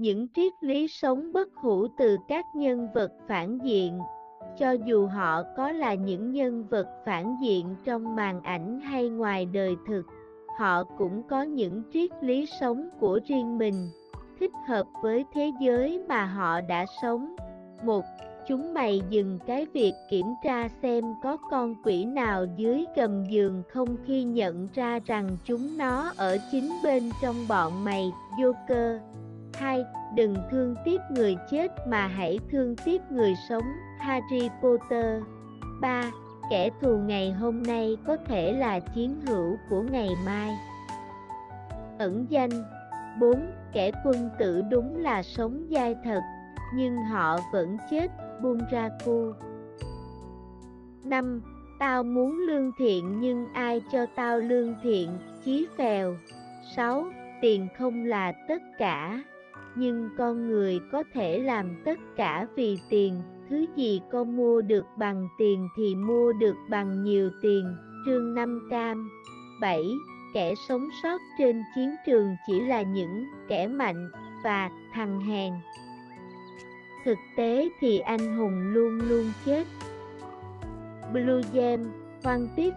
những triết lý sống bất hủ từ các nhân vật phản diện cho dù họ có là những nhân vật phản diện trong màn ảnh hay ngoài đời thực họ cũng có những triết lý sống của riêng mình thích hợp với thế giới mà họ đã sống một chúng mày dừng cái việc kiểm tra xem có con quỷ nào dưới gầm giường không khi nhận ra rằng chúng nó ở chính bên trong bọn mày, Joker. 2. Đừng thương tiếc người chết mà hãy thương tiếc người sống, Harry Potter. 3. Kẻ thù ngày hôm nay có thể là chiến hữu của ngày mai. Ẩn danh 4. Kẻ quân tử đúng là sống dai thật, nhưng họ vẫn chết, Bunraku 5. Tao muốn lương thiện nhưng ai cho tao lương thiện, chí phèo 6. Tiền không là tất cả, nhưng con người có thể làm tất cả vì tiền, thứ gì con mua được bằng tiền thì mua được bằng nhiều tiền, chương 5 cam 7. Kẻ sống sót trên chiến trường chỉ là những kẻ mạnh và thằng hèn Thực tế thì anh hùng luôn luôn chết. Blue Jam, Hoang Tip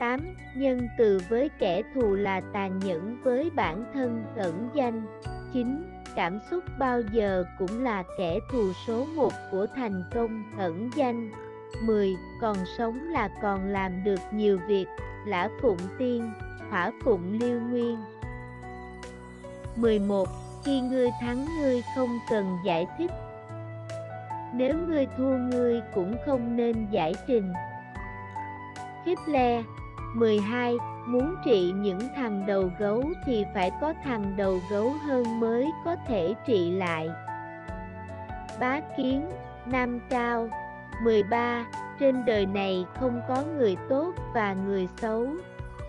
8. Nhân từ với kẻ thù là tàn nhẫn với bản thân ẩn danh 9. Cảm xúc bao giờ cũng là kẻ thù số 1 của thành công ẩn danh 10. Còn sống là còn làm được nhiều việc Lã Phụng Tiên, Hỏa Phụng Liêu Nguyên 11. Khi ngươi thắng ngươi không cần giải thích nếu ngươi thua ngươi cũng không nên giải trình. Hitler 12. Muốn trị những thằng đầu gấu thì phải có thằng đầu gấu hơn mới có thể trị lại. Bá Kiến, Nam Cao 13. Trên đời này không có người tốt và người xấu,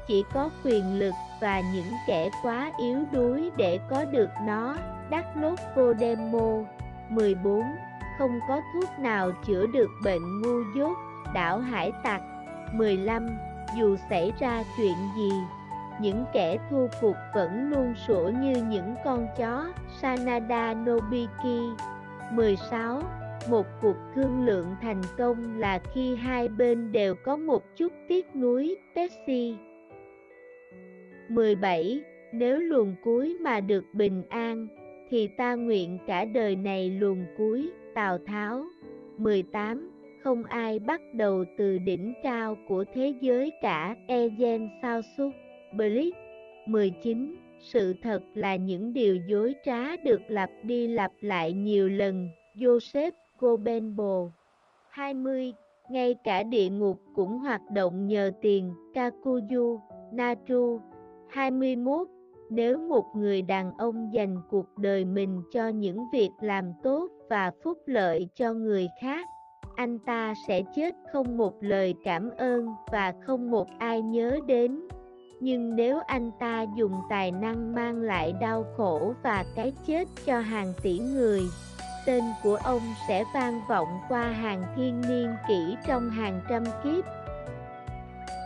chỉ có quyền lực và những kẻ quá yếu đuối để có được nó. Đắc Lốt Vô Demo 14 không có thuốc nào chữa được bệnh ngu dốt, đảo hải tặc. 15. Dù xảy ra chuyện gì, những kẻ thua cuộc vẫn luôn sủa như những con chó, Sanada Nobiki. 16. Một cuộc thương lượng thành công là khi hai bên đều có một chút tiếc nuối, Pepsi. 17. Nếu luồng cuối mà được bình an, thì ta nguyện cả đời này luồng cuối. Tào Tháo 18. Không ai bắt đầu từ đỉnh cao của thế giới cả Ezen sao sút Blitz 19. Sự thật là những điều dối trá được lặp đi lặp lại nhiều lần Joseph Gobenbo 20. Ngay cả địa ngục cũng hoạt động nhờ tiền Kakuyu Natru 21. Nếu một người đàn ông dành cuộc đời mình cho những việc làm tốt và phúc lợi cho người khác, anh ta sẽ chết không một lời cảm ơn và không một ai nhớ đến. Nhưng nếu anh ta dùng tài năng mang lại đau khổ và cái chết cho hàng tỷ người, tên của ông sẽ vang vọng qua hàng thiên niên kỷ trong hàng trăm kiếp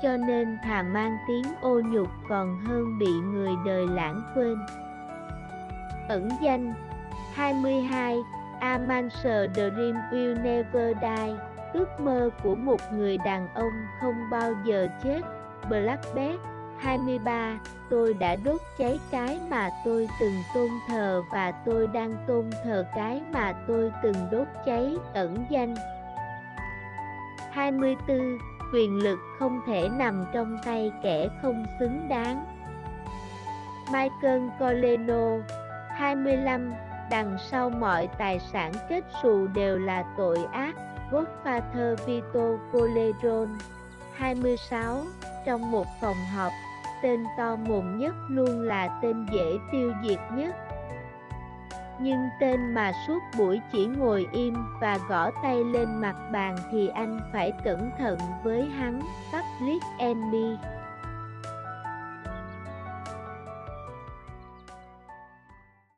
cho nên thà mang tiếng ô nhục còn hơn bị người đời lãng quên. Ẩn danh 22 A Man's Dream Will Never Die, Ước mơ của một người đàn ông không bao giờ chết Blackbird 23 Tôi đã đốt cháy cái mà tôi từng tôn thờ và tôi đang tôn thờ cái mà tôi từng đốt cháy ẩn danh 24 quyền lực không thể nằm trong tay kẻ không xứng đáng. Michael Coleno 25 Đằng sau mọi tài sản kết xù đều là tội ác Godfather Vito Coleron 26 Trong một phòng họp, tên to mồm nhất luôn là tên dễ tiêu diệt nhất nhưng tên mà suốt buổi chỉ ngồi im và gõ tay lên mặt bàn thì anh phải cẩn thận với hắn, Public Enemy.